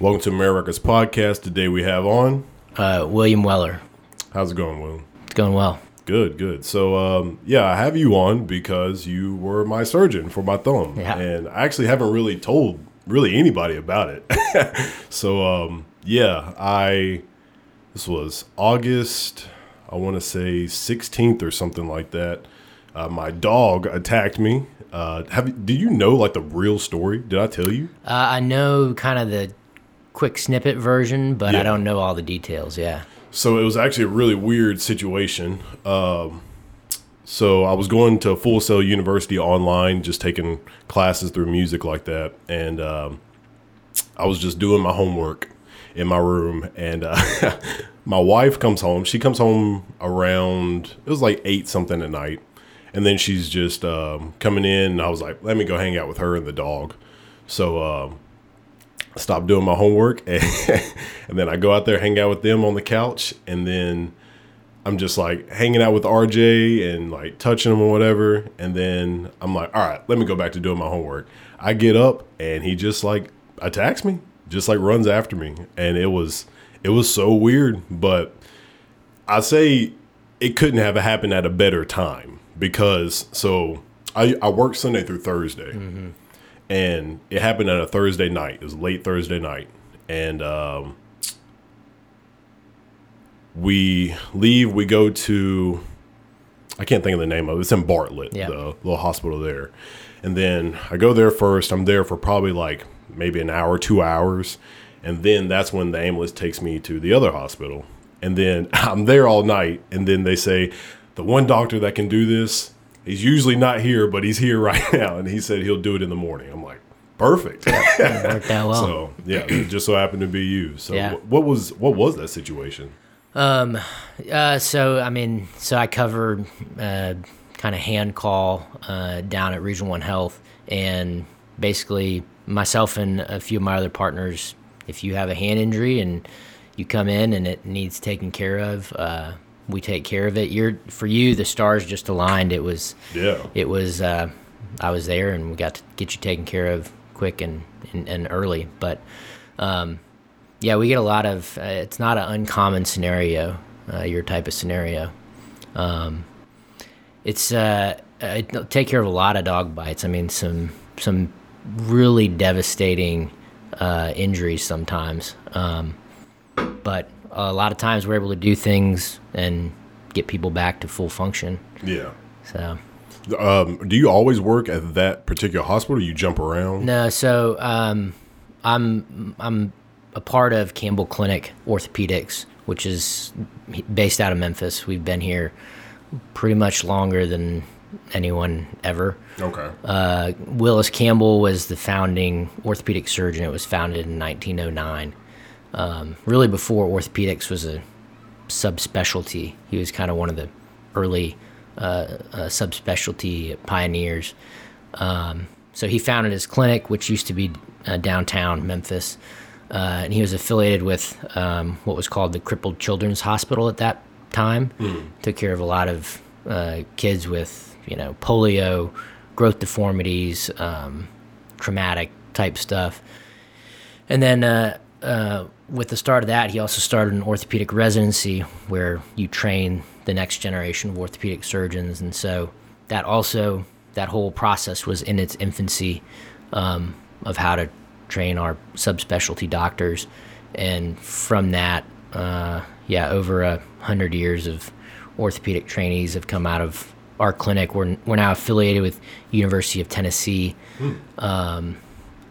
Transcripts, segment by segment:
Welcome to America's podcast. Today we have on. Uh, William Weller. How's it going, Will? It's going well. Good, good. So, um, yeah, I have you on because you were my surgeon for my thumb, Yeah. and I actually haven't really told really anybody about it. so, um, yeah, I this was August, I want to say 16th or something like that. Uh, my dog attacked me. Uh, have do you know like the real story? Did I tell you? Uh, I know kind of the quick snippet version, but Yeah. I don't know all the details. Yeah. So it was actually a really weird situation. Um, so I was going to Full Sail University online, just taking classes through music like that, and um, I was just doing my homework in my room, and uh, my wife comes home. She comes home around it was like eight something at night, and then she's just um, coming in. And I was like, let me go hang out with her and the dog. So. Um, stop doing my homework and, and then I go out there hang out with them on the couch and then I'm just like hanging out with RJ and like touching him or whatever and then I'm like all right let me go back to doing my homework. I get up and he just like attacks me just like runs after me and it was it was so weird but I say it couldn't have happened at a better time because so I, I work Sunday through Thursday mm-hmm. And it happened on a Thursday night. It was late Thursday night, and um, we leave. We go to I can't think of the name of it. It's in Bartlett, Yeah. the little hospital there. And then I go there first. I'm there for probably like maybe an hour, two hours, and then that's when the ambulance takes me to the other hospital. And then I'm there all night, and then they say the one doctor that can do this. He's usually not here, but he's here right now, and he said he'll do it in the morning. I'm like, perfect. Worked out well. So yeah, it just so happened to be you. So Yeah. wh- what was what was that situation? Um, Uh, so I mean, so I covered uh, kind of hand call uh, down at Regional One Health, and basically myself and a few of my other partners. If you have a hand injury and you come in and it needs taken care of, uh, we take care of it. You're for you, the stars just aligned. It was Yeah. it was uh, I was there and we got to get you taken care of quick and and, and early. But um, yeah, we get a lot of. Uh, it's not an uncommon scenario. Uh, your type of scenario. Um, it's uh, I take care of a lot of dog bites. I mean, some some really devastating uh, injuries sometimes. Um, but a lot of times we're able to do things and get people back to full function. Yeah. So. Um, do you always work at that particular hospital? Or you jump around? No, so um, I'm I'm a part of Campbell Clinic Orthopedics, which is based out of Memphis. We've been here pretty much longer than anyone ever. Okay. Uh, Willis Campbell was the founding orthopedic surgeon. It was founded in 1909. Um, really, before orthopedics was a subspecialty, he was kind of one of the early uh, uh, subspecialty pioneers. Um, so he founded his clinic, which used to be uh, downtown Memphis, uh, and he was affiliated with um, what was called the Crippled Children's Hospital at that time. Took care of a lot of uh, kids with you know polio, growth deformities, um, traumatic type stuff. And then uh, uh, with the start of that, he also started an orthopedic residency where you train the next generation of orthopedic surgeons. And so that also, that whole process was in its infancy um, of how to train our subspecialty doctors. And from that, uh, yeah, over a hundred years of orthopedic trainees have come out of our clinic. We're, we're now affiliated with University of Tennessee. Um,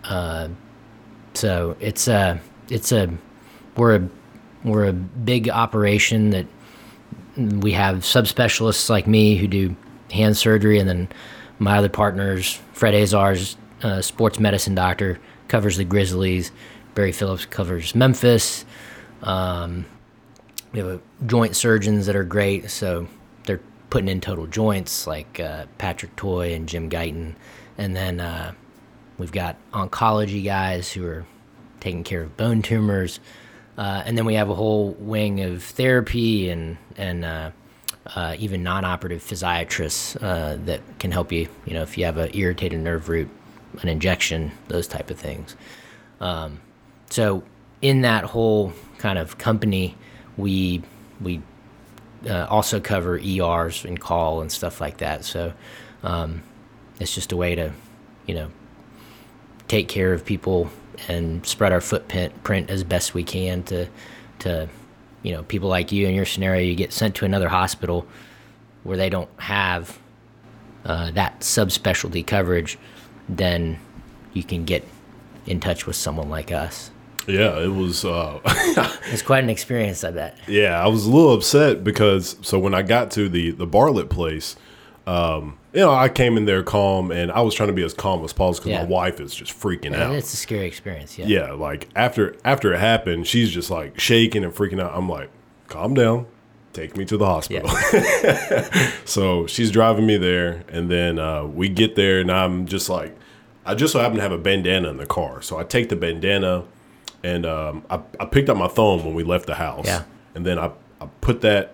uh, so it's a it's a we're a we're a big operation that we have subspecialists like me who do hand surgery, and then my other partners, Fred Azar's uh, sports medicine doctor, covers the Grizzlies. Barry Phillips covers Memphis. Um, we have joint surgeons that are great, so they're putting in total joints like uh, Patrick Toy and Jim Guyton, and then uh, we've got oncology guys who are taking care of bone tumors, uh, and then we have a whole wing of therapy and and uh, uh, even non-operative physiatrists uh, that can help you. You know, if you have an irritated nerve root, an injection, those type of things. Um, so in that whole kind of company, we we uh, also cover ERs and call and stuff like that. So um, it's just a way to, you know, take care of people and spread our footprint as best we can to to you know people like you in your scenario you get sent to another hospital where they don't have uh, that subspecialty coverage then you can get in touch with someone like us Yeah, it was. Uh, it's quite an experience i bet yeah, I was a little upset because so when I got to the the Bartlett place, um, you know, I came in there calm and I was trying to be as calm as possible because Yeah. my wife is just freaking And out. it's a scary experience yeah yeah, like after after it happened, she's just like shaking and freaking out. I'm like, calm down, take me to the hospital. so she's driving me there, and then uh, we get there, and I'm just like, I just so happen to have a bandana in the car, so I take the bandana, and um, I, I picked up my phone when we left the house, Yeah. and then I I put that,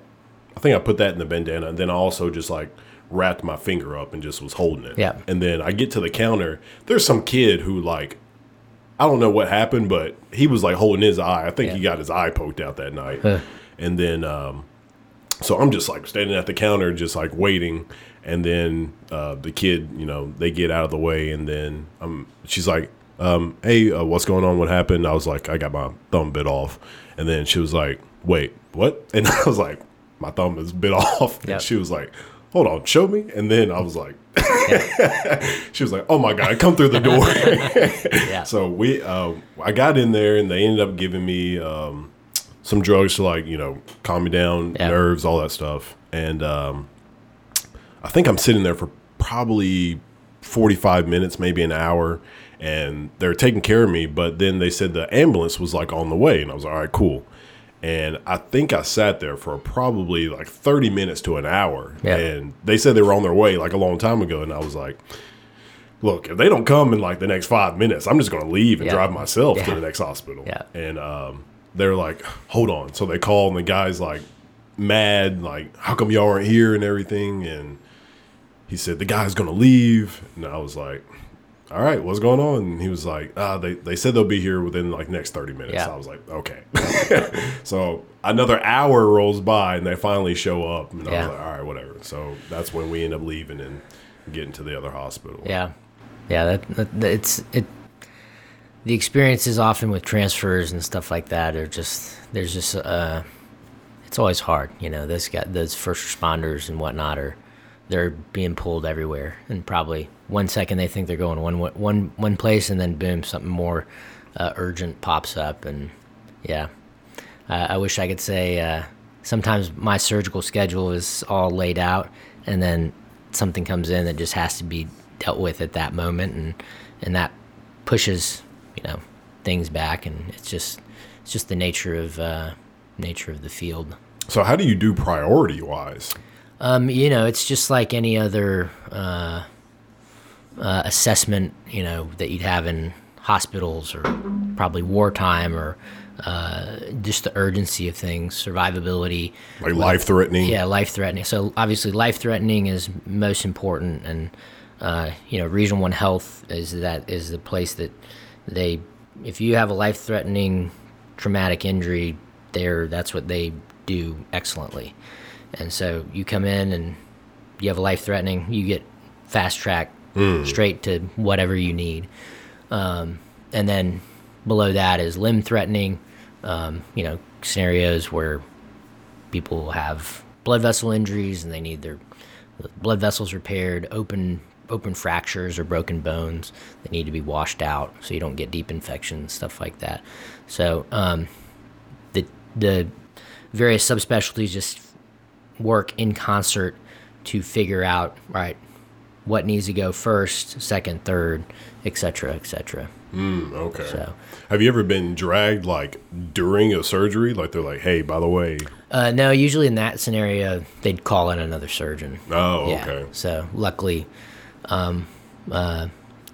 I think I put that in the bandana, and then I also just like wrapped my finger up and just was holding it, Yeah. and then I get to the counter, there's some kid who like I don't know what happened, but he was like holding his eye. I think he got his eye poked out that night. Huh. And then, um, so I'm just like standing at the counter, just like waiting. And then uh, the kid, you know, they get out of the way. And then she's like, um, hey, uh, what's going on? What happened? I was like, I got my thumb bit off. And then she was like, wait, what? And I was like, my thumb is bit off. Yep. And she was like, hold on, show me. And then I was like, she was like, oh my God, come through the door. yeah So we, uh, I got in there and they ended up giving me um, some drugs to like you know calm me down, Yeah. nerves, all that stuff. And um, I think I'm sitting there for probably 45 minutes, maybe an hour, and they're taking care of me. But then they said the ambulance was like on the way, and I was like, all right, cool. And I think I sat there for probably like 30 minutes to an hour. Yeah. And they said they were on their way like a long time ago. And I was like, look, if they don't come in like the next five minutes, I'm just going to leave and Yeah. drive myself to the next hospital. Yeah. And um, they're like, hold on. So they call and the guy's like mad, like, how come y'all aren't here and everything? And he said, the guy's going to leave. And I was like, all right, what's going on? And he was like, ah, they, they said they'll be here within like next 30 minutes. Yeah. I was like, okay. so another hour rolls by and they finally show up. And I Yeah. was like, all right, whatever. So that's when we end up leaving and getting to the other hospital. Yeah, yeah. That, that that- it's it. The experiences often with transfers and stuff like that are just there's just uh, it's always hard. You know, those got those first responders and whatnot are they're being pulled everywhere, and probably one second they think they're going one one one place, and then boom, something more uh, urgent pops up, and yeah. Uh, I wish I could say uh, sometimes my surgical schedule is all laid out, and then something comes in that just has to be dealt with at that moment, and and that pushes you know things back, and it's just it's just the nature of uh, nature of the field. So how do you do priority wise? Um, you know, it's just like any other uh, uh, assessment, you know, that you'd have in hospitals or probably wartime or uh, just the urgency of things, survivability. Like life threatening? Yeah, life threatening. So obviously, life threatening is most important, and uh, you know, Region One Health is that is the place that they, if you have a life threatening traumatic injury, there that's what they do excellently. And so you come in and you have a life threatening, you get fast track straight to whatever you need. Um, and then below that is limb threatening, um, you know, scenarios where people have blood vessel injuries and they need their blood vessels repaired, open open fractures or broken bones that need to be washed out so you don't get deep infections, stuff like that. So um, the the various subspecialties just work in concert to figure out right what needs to go first, second, third, etc., etc. Mm, okay. So Have you ever been dragged like during a surgery? Like they're like, hey, by the way. uh, no, usually in that scenario they'd call in another surgeon. Oh, Yeah. okay. So luckily, um, uh,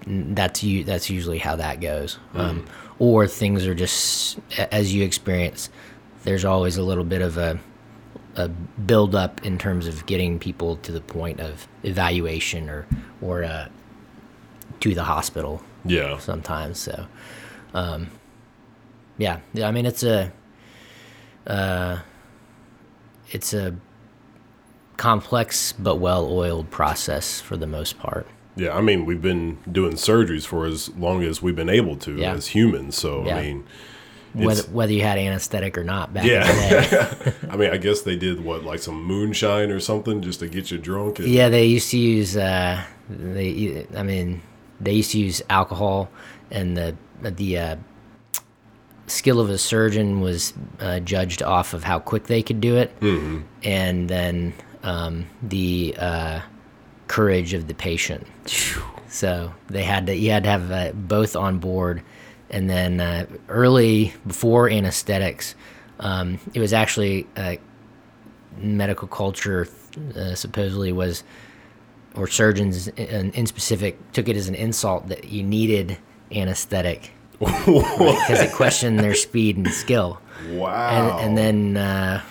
that's you. That's usually how that goes. Um, or things are just as you experience. There's always a little bit of a a build up in terms of getting people to the point of evaluation or or uh, to the hospital Yeah. sometimes. So, um, yeah. Yeah, I mean it's a uh, it's a complex but well-oiled process for the most part. Yeah, I mean, we've been doing surgeries for as long as we've been able to Yeah. as humans. So Yeah. I mean, Whether whether you had anesthetic or not back in the day. yeah. I mean, I guess they did what, like some moonshine or something, just to get you drunk. And, Yeah, they used to use. Uh, they, I mean, they used to use alcohol, and the the uh, skill of a surgeon was uh, judged off of how quick they could do it, and then um, the uh, courage of the patient. So they had to you had to have uh, both on board, and then uh, early before anesthetics, um, it was actually uh, medical culture uh, supposedly was, or surgeons in, in specific took it as an insult that you needed anesthetic because it questioned their speed and skill. Wow. And, and then uh,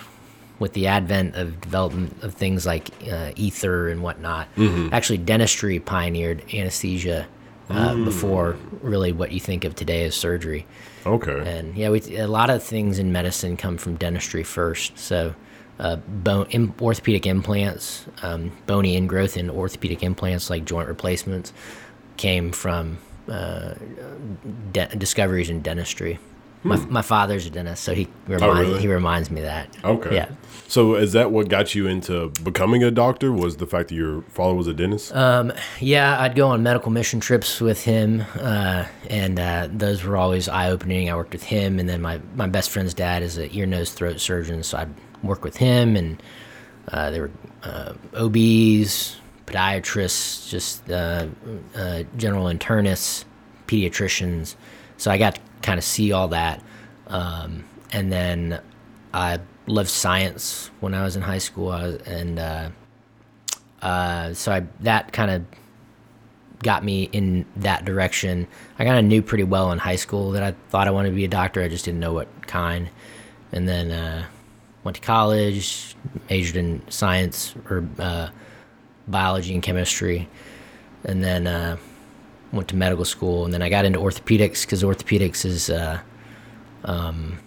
with the advent of development of things like uh, ether and whatnot, actually dentistry pioneered anesthesia uh, before really what you think of today as surgery. okay. And yeah, we, a lot of things in medicine come from dentistry first. So, uh, bone im, orthopedic implants, um, bony ingrowth in orthopedic implants like joint replacements, came from uh, discoveries in dentistry. My, my father's a dentist, so he reminds really? he reminds me that. Okay. Yeah. So is that what got you into becoming a doctor? Was the fact that your father was a dentist? Yeah, I'd go on medical mission trips with him, uh, and uh, those were always eye opening. I worked with him, and then my, my best friend's dad is an ear, nose, throat surgeon, so I'd work with him, and uh, there were uh, OBs, podiatrists, just uh, uh, general internists, pediatricians. So I got to kind of see all that. Um, and then I loved science when I was in high school, was, and uh, uh, so I, that kind of got me in that direction. I kind of knew pretty well in high school that I thought I wanted to be a doctor. I just didn't know what kind. And then uh, went to college, majored in science or uh, biology and chemistry, and then uh, went to medical school. And then I got into orthopedics because orthopedics is uh, um,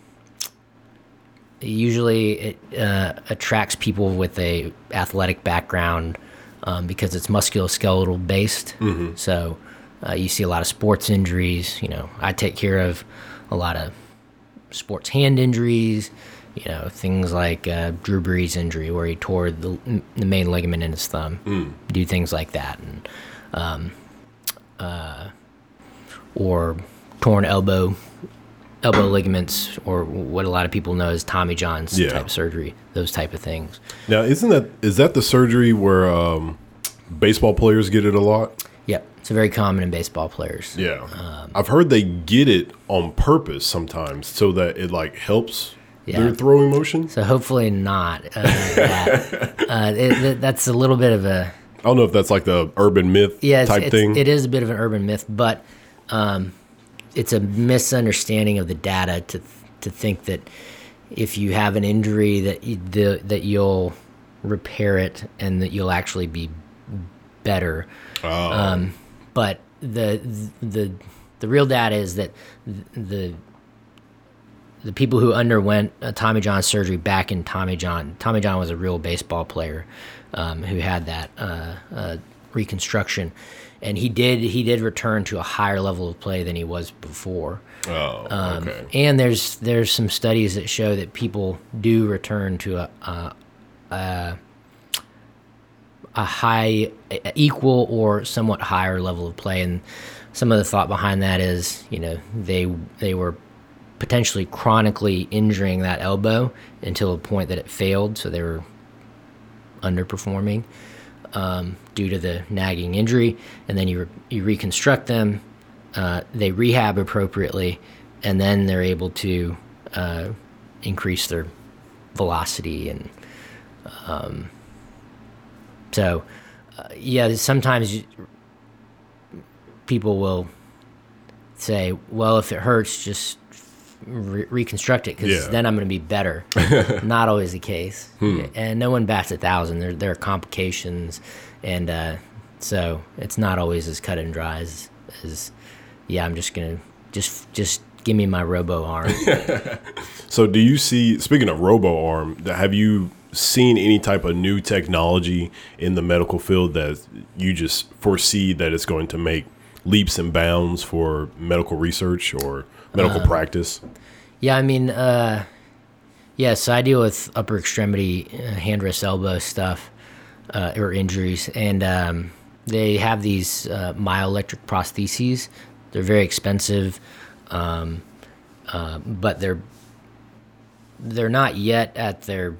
usually it uh, attracts people with a athletic background um, because it's musculoskeletal based. So uh, you see a lot of sports injuries. You know, I take care of a lot of sports hand injuries. You know, things like uh, Drew Brees' injury where he tore the, the main ligament in his thumb. Do things like that, and um, uh, or torn elbow elbow ligaments or what a lot of people know as Tommy John's Yeah. type surgery, those type of things. Now, isn't that is that the surgery where um, baseball players get it a lot? Yep, it's very common in baseball players. Yeah, Um, I've heard they get it on purpose sometimes so that it like helps Yeah. their throwing motion. So hopefully not. Uh, that. uh, it- that's a little bit of a I don't know if that's like the urban myth yeah, it's, type it's, thing. it is a bit of an urban myth, but um, it's a misunderstanding of the data to to think that if you have an injury that you, the, that you'll repair it and that you'll actually be better. Oh. Um, but the the the real data is that the the people who underwent a Tommy John surgery back in Tommy John. Tommy John was a real baseball player um, who had that uh, uh, reconstruction, and he did he did return to a higher level of play than he was before. oh, Um, okay. And there's there's some studies that show that people do return to a a, a, a high, a- equal or somewhat higher level of play. And some of the thought behind that is, you know, they they were potentially chronically injuring that elbow until a point that it failed, so they were underperforming um, due to the nagging injury, and then you re- you reconstruct them, uh, they rehab appropriately, and then they're able to uh, increase their velocity and um, so uh, yeah. Sometimes you, people will say, "Well, if it hurts, just." Re- reconstruct it because Yeah. then I'm going to be better. Not always the case, and no one bats a thousand. There there are complications, and uh, so it's not always as cut and dry as, as yeah. I'm just gonna just just give me my robo arm. So, do you see? Speaking of robo arm, have you seen any type of new technology in the medical field that you just foresee that it's going to make leaps and bounds for medical research or medical practice? yeah, I mean, uh, yeah. So I deal with upper extremity, uh, hand, wrist, elbow stuff, uh, or injuries, and um, they have these uh, myoelectric prostheses. They're very expensive, um, uh, but they're they're not yet at their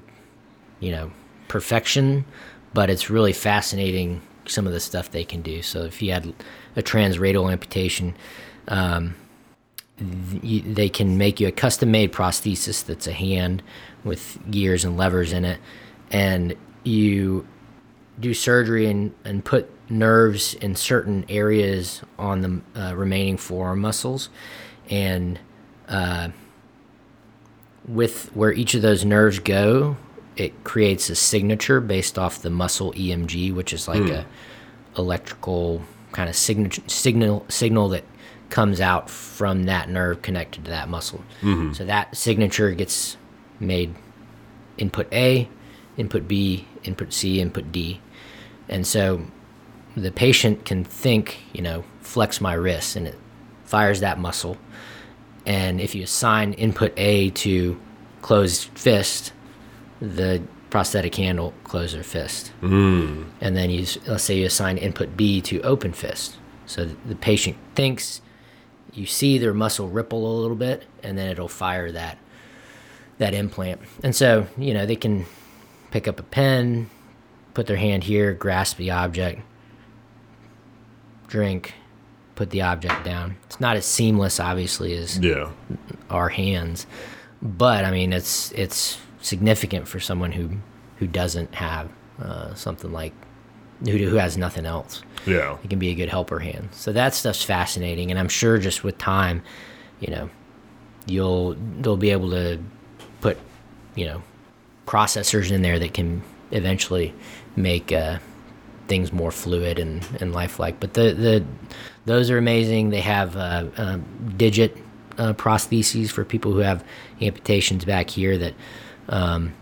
you know perfection but it's really fascinating some of the stuff they can do so if you had a transradial amputation um, they can make you a custom made prosthesis that's a hand with gears and levers in it and you do surgery and, and put nerves in certain areas on the uh, remaining forearm muscles and with where each of those nerves go, it creates a signature based off the muscle EMG, which is like a electrical kind of signature signal signal that comes out from that nerve connected to that muscle. So that signature gets made input A, input B, input C, input D. And so the patient can think, you know, flex my wrist and it fires that muscle. And if you assign input A to closed fist, the prosthetic hand will close their fist. Mm. And then you, let's say you assign input B to open fist. So the patient thinks, you see their muscle ripple a little bit, and then it'll fire that that implant. And so, you know, they can pick up a pen, put their hand here, grasp the object, drink, put the object down. It's not as seamless, obviously, as Yeah. our hands, but I mean, it's it's significant for someone who who doesn't have uh, something like who who has nothing else. Yeah. It can be a good helper hand. So that stuff's fascinating, and I'm sure just with time, you know, you'll they'll be able to put, you know, processors in there that can eventually make uh, things more fluid and, and lifelike. But the the those are amazing. They have uh, uh, digit uh, prostheses for people who have amputations back here that um,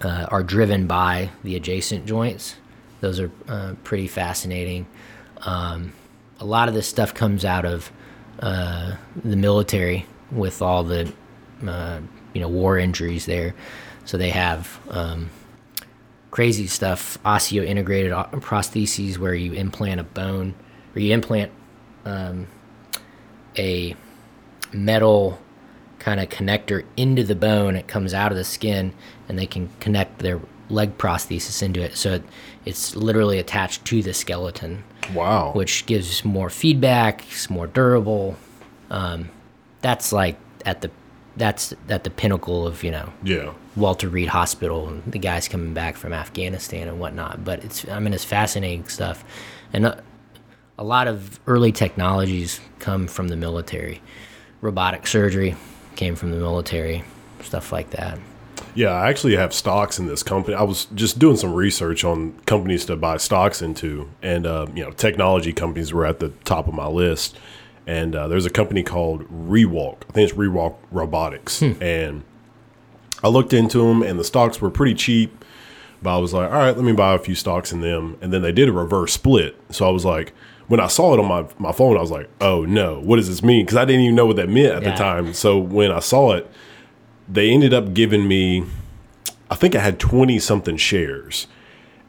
uh, are driven by the adjacent joints. Those are uh, pretty fascinating. Um, a lot of this stuff comes out of uh, the military with all the uh, you know war injuries there. So they have um, crazy stuff, osteo integrated prostheses where you implant a bone or you implant um, a metal kind of connector into the bone. It comes out of the skin, and they can connect their leg prosthesis into it. So it, it's literally attached to the skeleton, Wow. which gives more feedback. It's more durable. Um, that's like at the that's at the pinnacle of you know yeah. Walter Reed Hospital and the guys coming back from Afghanistan and whatnot. But it's I mean it's fascinating stuff, and a, a lot of early technologies come from the military. Robotic surgery came from the military, stuff like that. Yeah, I actually have stocks in this company. I was just doing some research on companies to buy stocks into, and uh, you know, technology companies were at the top of my list. And uh, there's a company called Rewalk. I think it's Rewalk Robotics, and I looked into them, and the stocks were pretty cheap. But I was like, all right, let me buy a few stocks in them. And then they did a reverse split. So I was like, when I saw it on my, my phone, I was like, oh no, what does this mean? Because I didn't even know what that meant at Yeah. the time. So when I saw it, they ended up giving me, I think I had 20 something shares.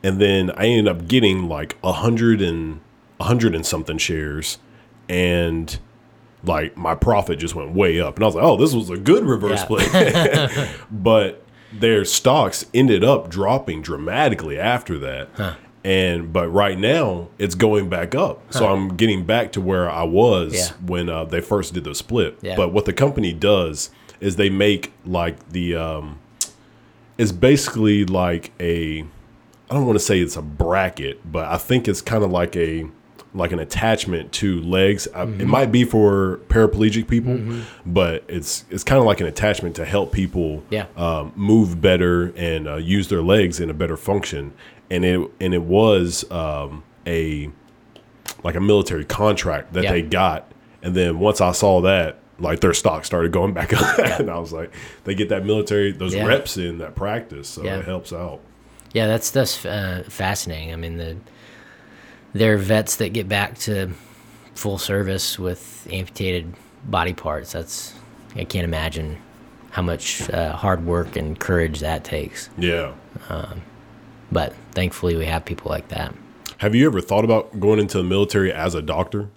And then I ended up getting like a hundred and a hundred and something shares. And like my profit just went way up. And I was like, oh, this was a good reverse Yeah. split. but their stocks ended up dropping dramatically after that. And but right now it's going back up, so I'm getting back to where I was Yeah. when uh, they first did the split. Yeah. But what the company does is they make like the um, it's basically like a I don't want to say it's a bracket, but I think it's kind of like a like an attachment to legs. I It might be for paraplegic people, but it's it's kind of like an attachment to help people Yeah. um, move better and uh, use their legs in a better function. And it and it was um, a like a military contract that Yeah. they got. And then once I saw that, like their stock started going back up, and I was like, they get that military those Yeah. reps in that practice, so Yeah. it helps out. Yeah, that's that's uh, fascinating. I mean, the there are vets that get back to full service with amputated body parts. That's I can't imagine how much uh, hard work and courage that takes. Yeah. But thankfully, we have people like that. Have you ever thought about going into the military as a doctor?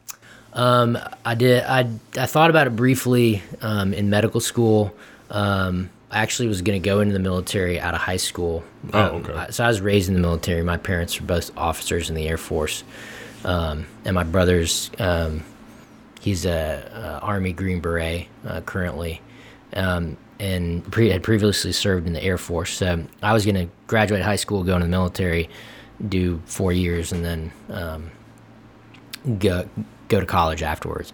I did. I I thought about it briefly um, in medical school. Um, I actually was going to go into the military out of high school. Oh, Um, okay. I- so I was raised in the military. My parents were both officers in the Air Force, um, and my brother's um, he's a, a Army Green Beret uh, currently, um, and pre- had previously served in the Air Force. So I was going to graduate high school, go into the military, do four years, and then um, go go to college afterwards.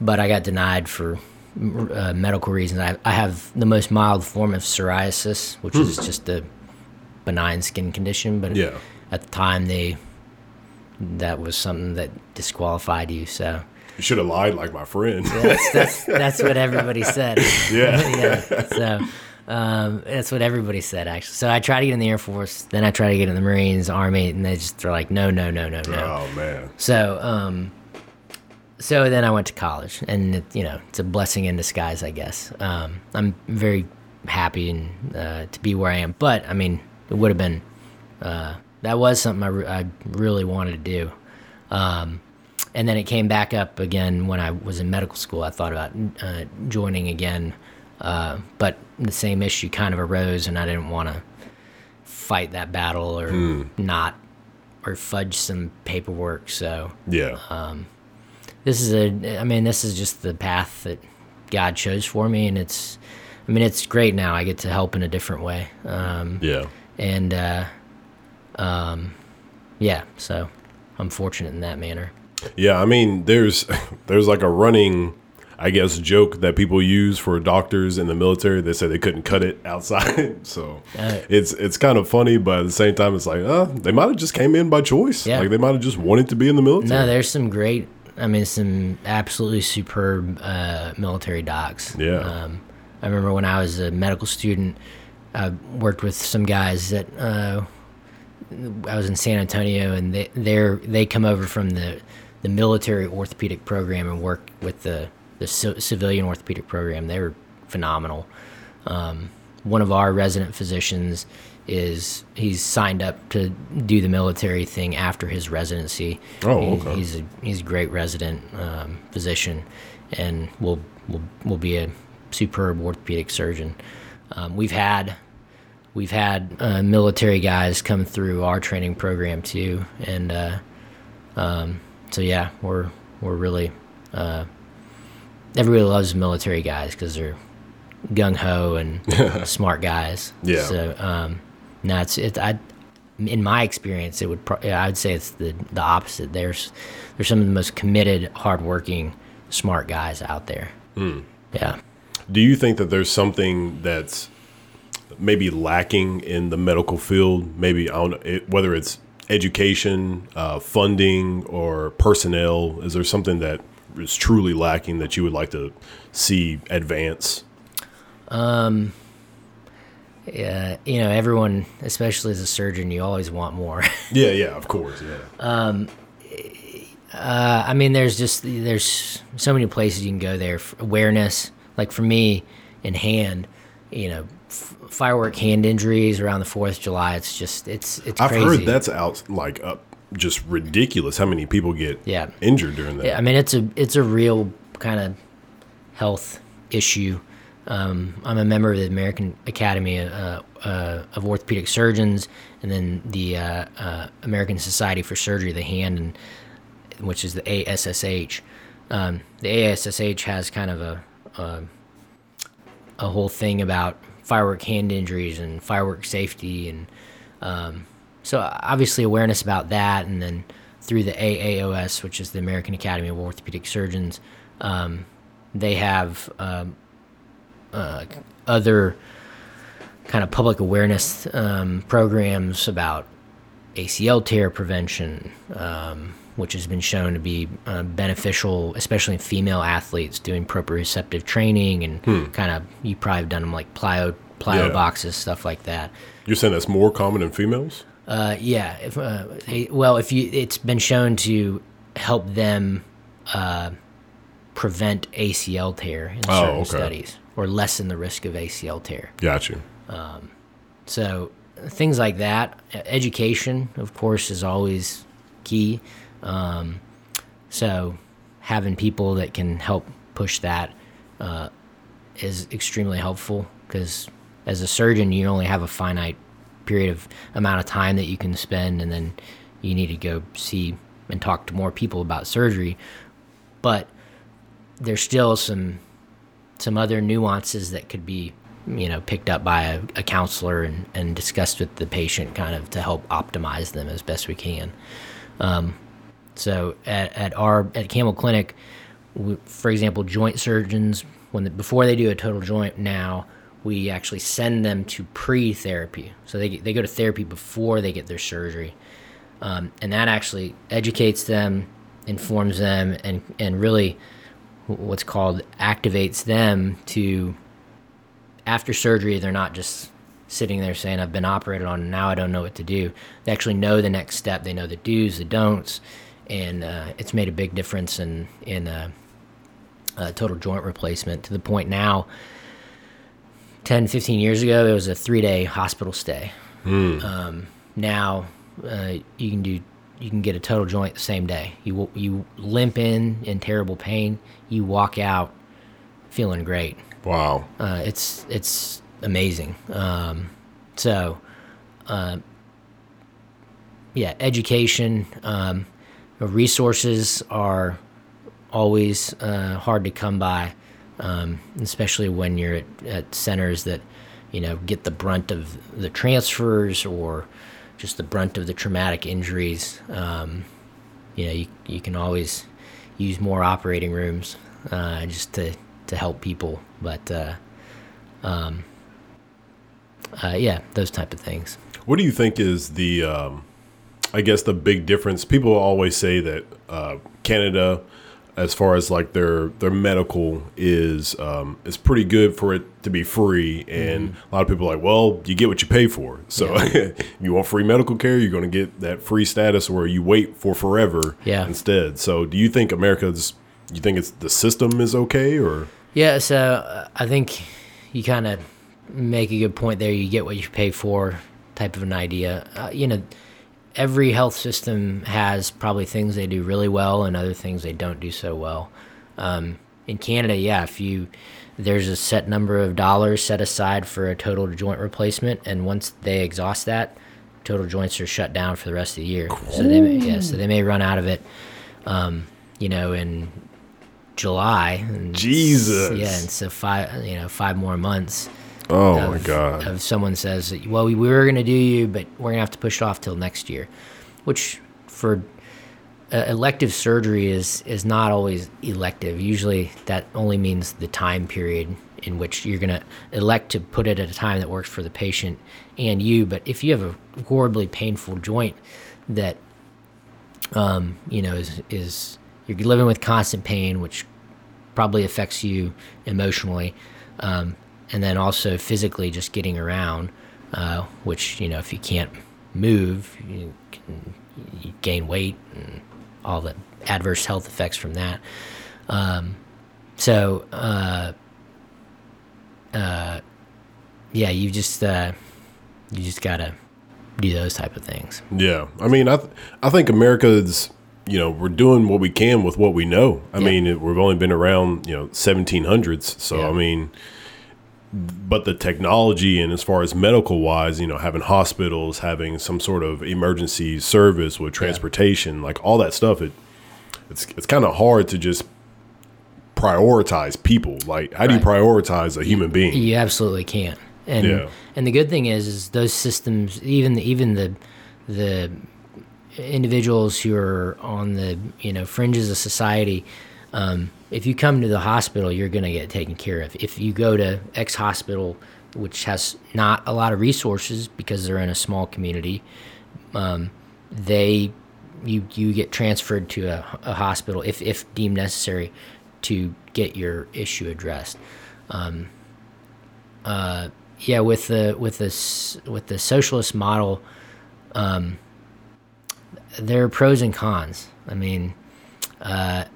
But I got denied for uh, medical reasons. I, I have the most mild form of psoriasis, which is just a benign skin condition. But Yeah. at the time, they that was something that disqualified you. So You should have lied like my friend. that's that's, that's what everybody said. Yeah. yeah. So um, that's what everybody said actually. So I tried to get in the Air Force, then I tried to get in the Marines, Army, and they just they're like, no, no, no, no, no. Oh man. So, um, so then I went to college, and it, you know, it's a blessing in disguise, I guess. Um, I'm very happy and uh, to be where I am, but I mean, it would have been uh, that was something I, re- I really wanted to do. Um, and then it came back up again when I was in medical school. I thought about uh, joining again, uh, but the same issue kind of arose, and I didn't want to fight that battle or not or fudge some paperwork. So Yeah. This is a, I mean, this is just the path that God chose for me, and it's, I mean, it's great now. I get to help in a different way, um, yeah. and uh, um, yeah, so I'm fortunate in that manner. Yeah, I mean, there's there's like a running, I guess, joke that people use for doctors in the military. They say they couldn't cut it outside, so Uh, it's it's kind of funny, but at the same time, it's like, uh, they might have just came in by choice. Yeah. Like they might have just wanted to be in the military. No, there's some great, I mean, some absolutely superb uh, military docs. Yeah. Um, I remember when I was a medical student, I worked with some guys that uh, I was in San Antonio, and they they're they come over from the the military orthopedic program and work with the the ci- civilian orthopedic program. They were phenomenal. Um, one of our resident physicians is he's signed up to do the military thing after his residency. Oh, He- okay. He's a he's a great resident um, physician, and will will will be a superb orthopedic surgeon. Um, we've had we've had uh, military guys come through our training program too, and uh, um, so yeah, we're we're really uh, everybody loves military guys because they're gung ho and smart guys. Yeah. So um, no, it's it. I in my experience, it would pro- I would say it's the the opposite. There's there's some of the most committed, hardworking, smart guys out there. Yeah. Do you think that there's something that's maybe lacking in the medical field? Maybe I don't know, it, whether it's education, uh, funding, or personnel. Is there something that is truly lacking that you would like to see advance? Yeah, you know, everyone, especially as a surgeon, you always want more. Yeah, yeah, of course, yeah. Um, Uh, I mean, there's just there's so many places you can go there. Awareness, like for me, in hand, you know, f- firework hand injuries around the Fourth of July. It's just it's it's I've crazy. heard that's out like up just ridiculous how many people get Yeah. injured during that. Yeah, I mean, it's a it's a real kind of health issue. Um, I'm a member of the American Academy uh, uh, of Orthopedic Surgeons, and then the uh, uh, American Society for Surgery of the Hand, and which is the ASSH. Um, the ASSH has kind of a, a a whole thing about firework hand injuries and firework safety, and um, so obviously awareness about that, and then through the AAOS, which is the American Academy of Orthopedic Surgeons, um, they have um, uh, other kind of public awareness um, programs about ACL tear prevention, um, which has been shown to be uh, beneficial, especially in female athletes doing proprioceptive training and kind of you probably have done them like plyo plyo Yeah. boxes, stuff like that. You're saying that's more common in females? Uh, yeah. If, uh, well, if you, it's been shown to help them uh, prevent ACL tear in Oh, certain okay. studies, or lessen the risk of ACL tear. Got you. So things like that. Education, of course, is always key. Um, so having people that can help push that uh, is extremely helpful because as a surgeon, you only have a finite period of amount of time that you can spend, and then you need to go see and talk to more people about surgery. But there's still some some other nuances that could be you know picked up by a, a counselor and, and discussed with the patient kind of to help optimize them as best we can. Um, so at, at our at Campbell clinic we, for example joint surgeons when the, before they do a total joint now we actually send them to pre-therapy. So they, they go to therapy before they get their surgery. Um, and that actually educates them informs them and, and really what's called activates them to after surgery they're not just sitting there saying i've been operated on and now i don't know what to do. They actually know the next step. They know the do's the don'ts and uh, it's made a big difference in in uh, uh, total joint replacement to the point now 10 15 years ago it was a three day hospital stay. Um, now uh, you can do you can get a total joint the same day. You you limp in in terrible pain. You walk out feeling great. Wow. Uh, it's it's amazing. Um, so, uh, yeah, education, um, resources are always uh, hard to come by, um, especially when you're at, at centers that you know get the brunt of the transfers or just the brunt of the traumatic injuries. Um, you know, you you can always use more operating rooms uh, just to to help people, but. Uh, um, uh, yeah, those type of things. What do you think is the, um, I guess, the big difference? People always say that uh, Canada, as far as like their their medical is um, is pretty good for it to be free, and Mm-hmm. a lot of people are like, well, you get what you pay for. So you want free medical care, you're going to get that free status, where you wait for forever Yeah. instead. So do you think America's? You think it's the system is okay, or Yeah, so uh, I think you kind of make a good point there. You get what you pay for, type of an idea. Uh, you know, every health system has probably things they do really well and other things they don't do so well. Um, in Canada, yeah, if you there's a set number of dollars set aside for a total joint replacement, and once they exhaust that, total joints are shut down for the rest of the year. So they may, yeah, so they may run out of it. Um, you know, in July. And Jesus. Yeah, and so five, you know, five more months. Oh of, my god, Of someone says, well, we were going to do you, but we're going to have to push it off till next year, which for uh, elective surgery is is not always elective. Usually, that only means the time period in which you're going to elect to put it at a time that works for the patient and you. But if you have a horribly painful joint that um, you know is is you're living with constant pain, which probably affects you emotionally, um, and then also physically just getting around, uh, which you know if you can't move, you can you gain weight and all the adverse health effects from that. Um, so uh, uh, yeah, you just uh, you just gotta do those type of things. Yeah, I mean, I th- I think America's you know we're doing what we can with what we know. I Yeah. mean, it, we've only been around you know 1700s, so Yeah. I mean, but the technology and as far as medical wise, you know, having hospitals, having some sort of emergency service with transportation, like all that stuff, it it's it's kind of hard to just prioritize people. Like, how do you prioritize a human being? You absolutely can't. And Yeah. and the good thing is, is those systems, even the, even the the individuals who are on the you know fringes of society, um, if you come to the hospital, you're going to get taken care of. If you go to X hospital, which has not a lot of resources because they're in a small community, um, they you you get transferred to a, a hospital if if deemed necessary to get your issue addressed. Um, uh, yeah, with the with this with the socialist model, um, there are pros and cons. I mean, uh,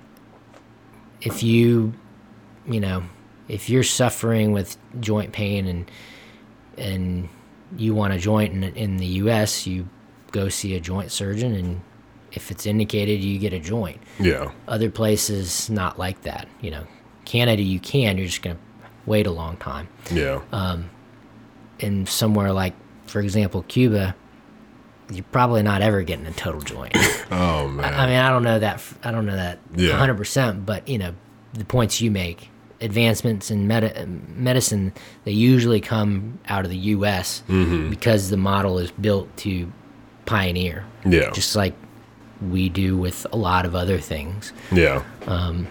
if you you know if you're suffering with joint pain and and you want a joint in, in the U.S., you go see a joint surgeon, and if it's indicated, you get a joint. Yeah. Other places, not like that. You know, Canada, you can. You're just gonna wait a long time. Yeah. Um, and somewhere like, for example, Cuba, you're probably not ever getting a total joint. oh man. I mean, I don't know that. I don't know that Yeah. 100. percent But you know, the points you make, advancements in medi- medicine, they usually come out of the U.S. Mm-hmm. because the model is built to pioneer. yeah. Just like we do with a lot of other things. Yeah. Um,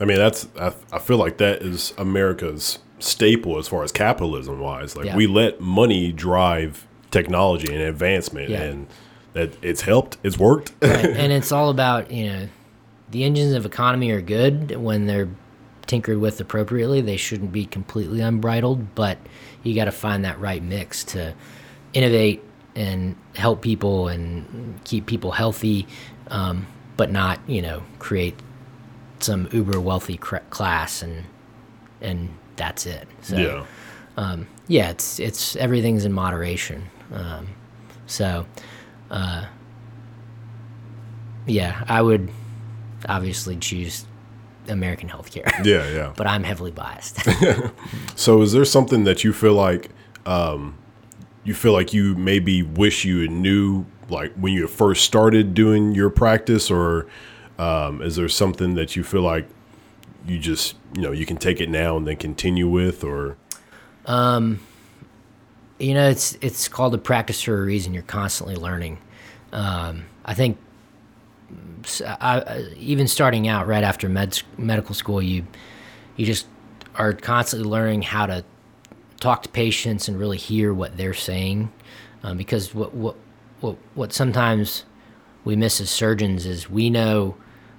I mean, that's I, I feel like that is America's staple as far as capitalism wise. Like Yeah. we let money drive technology and advancement, Yeah. and that it's helped. It's worked. Right. and it's all about you know, the engines of economy are good when they're tinkered with appropriately. They shouldn't be completely unbridled, but you got to find that right mix to innovate and help people and keep people healthy, um, but not you know create some uber wealthy cr- class and and that's it. So, yeah. yeah, it's it's everything's in moderation. Um, so, uh, yeah, I would obviously choose American healthcare, Yeah. Yeah. but I'm heavily biased. So, is there something that you feel like, um, you feel like you maybe wish you knew, like when you first started doing your practice, or um, is there something that you feel like you just, you know, you can take it now and then continue with, or you know, it's it's called a practice for a reason. You're constantly learning. Um, I think I- even starting out right after med medical school, you you just are constantly learning how to talk to patients and really hear what they're saying, um, because what what what what sometimes we miss as surgeons is we know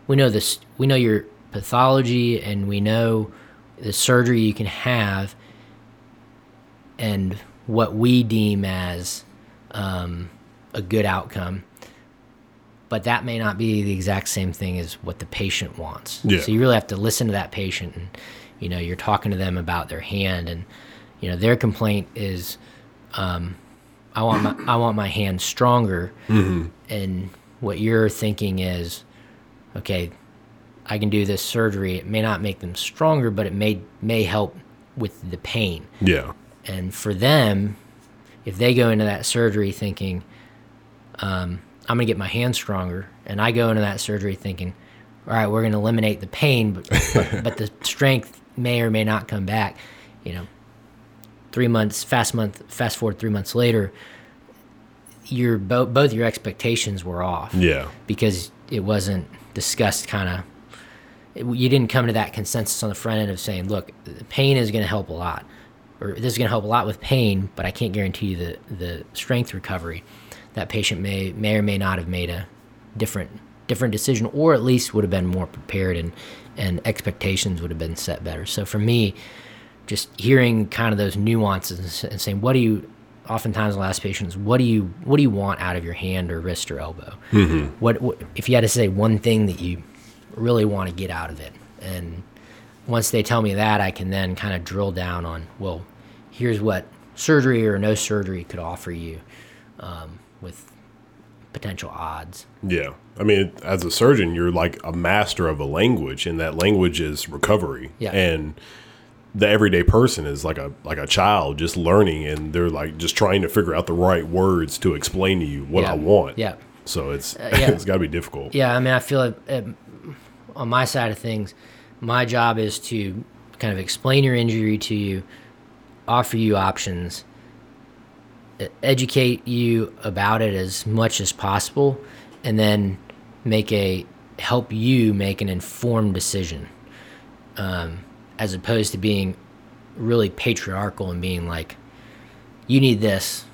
we know this we know your pathology and we know the surgery you can have and what we deem as um, a good outcome. But that may not be the exact same thing as what the patient wants. Yeah. So you really have to listen to that patient, and you know you're talking to them about their hand, and you know their complaint is, um, I want my I want my hand stronger, and what you're thinking is, okay, I can do this surgery. It may not make them stronger, but it may may help with the pain. yeah, And for them, if they go into that surgery thinking, um, I'm going to get my hand stronger, and I go into that surgery thinking, all right, we're going to eliminate the pain, but, but, but the strength may or may not come back. You know, three months, fast month, fast forward three months later, your bo- both your expectations were off yeah, because it wasn't discussed kind of you didn't come to that consensus on the front end of saying look the pain is going to help a lot or this is going to help a lot with pain but i can't guarantee you the, the strength recovery that patient may may or may not have made a different different decision or at least would have been more prepared and and expectations would have been set better. So for me just hearing kind of those nuances and saying what do you oftentimes i'll ask patients what do you what do you want out of your hand or wrist or elbow? Mm-hmm. What, what if you had to say one thing that you really want to get out of it and once they tell me that i can then kind of drill down on well here's what surgery or no surgery could offer you um, with potential odds yeah. I mean, as a surgeon, you're like a master of a language, and that language is recovery. Yeah. And the everyday person is like a like a child just learning, and they're like just trying to figure out the right words to explain to you what Yeah. I want. yeah So it's yeah. it's got to be difficult. Yeah, I mean, I feel like uh, on my side of things, my job is to kind of explain your injury to you, offer you options, educate you about it as much as possible, and then make a help you make an informed decision, um, as opposed to being really patriarchal and being like, "You need this."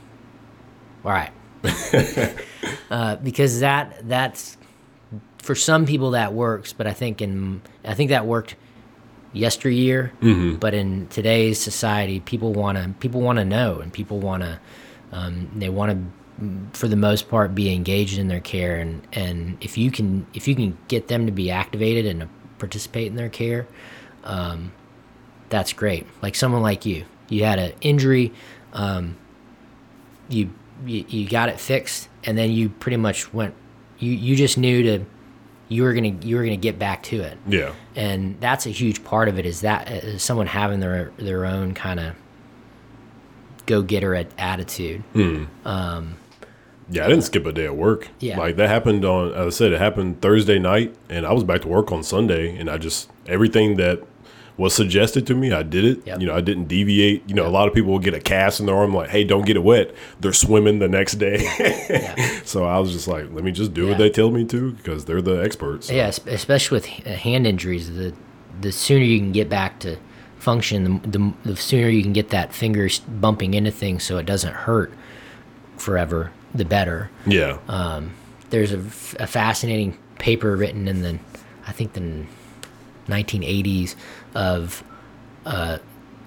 All right, uh, because that that's for some people that works, but I think in I think that worked yesteryear. Mm-hmm. But in today's society, people want to people want to know, and people want to um, they want to, for the most part, be engaged in their care. And, and if you can if you can get them to be activated and to participate in their care, um, that's great. Like someone like you, you had an injury, um, you, you you got it fixed, and then you pretty much went. You you just knew to you were gonna you were gonna get back to it Yeah. and that's a huge part of it is that is someone having their their own kind of go getter attitude hmm. um, Yeah, I didn't skip a day at work. Yeah. Like that happened on as I said, it happened Thursday night and I was back to work on Sunday and I just everything that was suggested to me, I did it. Yep. You know, I didn't deviate. You know, a lot of people will get a cast in their arm like, hey, don't get it wet. They're swimming the next day. so I was just like, let me just do Yeah. what they tell me to because they're the experts. So, yeah especially with uh, hand injuries the the sooner you can get back to function the, the, the sooner you can get that finger bumping into things so it doesn't hurt forever the better Yeah. Um, there's a fascinating paper written in the I think the 1980s of uh,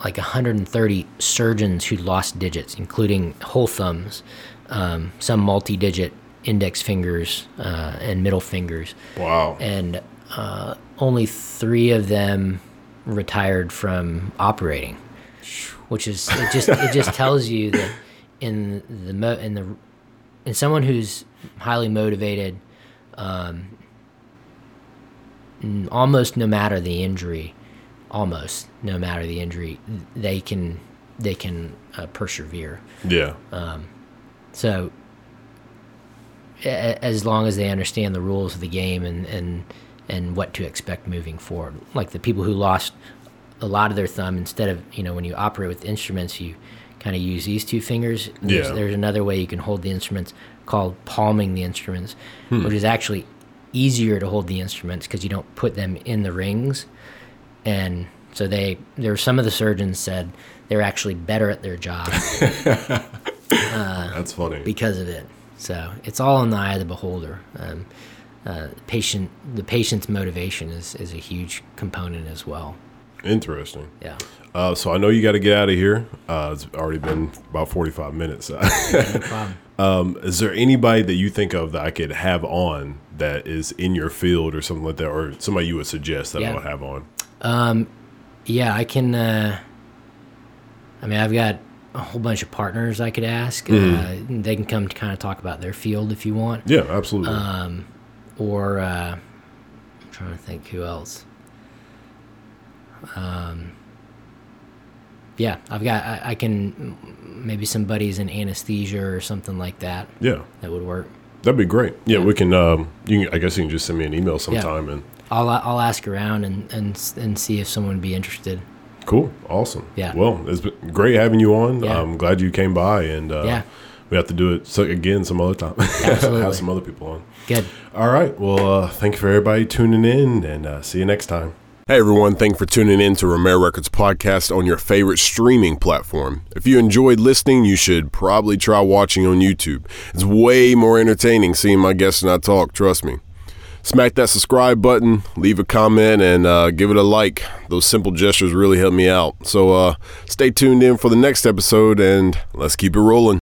like 130 surgeons who lost digits, including whole thumbs, um, some multi-digit index fingers uh, and middle fingers, wow. and uh, only three of them retired from operating, which is it just it just tells you that in the mo- in the in someone who's highly motivated, um, almost no matter the injury, almost no matter the injury, they can they can uh, persevere. yeah. um, So, a- as long as they understand the rules of the game and and and what to expect moving forward, like the people who lost a lot of their thumb, instead of you know when you operate with instruments, you kind of use these two fingers. There's, Yeah. there's another way you can hold the instruments called palming the instruments, Hmm. which is actually easier to hold the instruments because you don't put them in the rings, and so they there were some of the surgeons said they're actually better at their job That's funny. because of it. So it's all in the eye of the beholder. Um, uh, patient, the patient's motivation is, is a huge component as well. Interesting. Yeah. Uh, so I know you got to get out of here. Uh, it's already been about 45 minutes. No problem. is there anybody that you think of that I could have on that is in your field or something like that, or somebody you would suggest that I would have on? Yeah, I can. Uh, I mean, I've got a whole bunch of partners I could ask. Uh, they can come to kind of talk about their field if you want. Yeah, absolutely. Um, or uh, I'm trying to think who else. Um, yeah, I've got. I, I can maybe some buddies in anesthesia or something like that. yeah, That would work. that'd be great. Yeah, Yeah. we can. Um, you can, I guess you can just send me an email sometime and. I'll I'll ask around and and and see if someone would be interested. Cool. Awesome. Yeah. Well, it's been great having you on. Yeah. I'm glad you came by, and uh, Yeah. we have to do it so, again some other time. Absolutely. have some other people on. Good. All right. Well, uh, thank you for everybody tuning in, and uh, see you next time. Hey everyone, thank you for tuning in to Romero Records podcast on your favorite streaming platform. If you enjoyed listening, you should probably try watching on YouTube. It's way more entertaining seeing my guests and I talk, trust me. Smack that subscribe button, leave a comment, and uh, give it a like. Those simple gestures really help me out. So uh, stay tuned in for the next episode, and let's keep it rolling.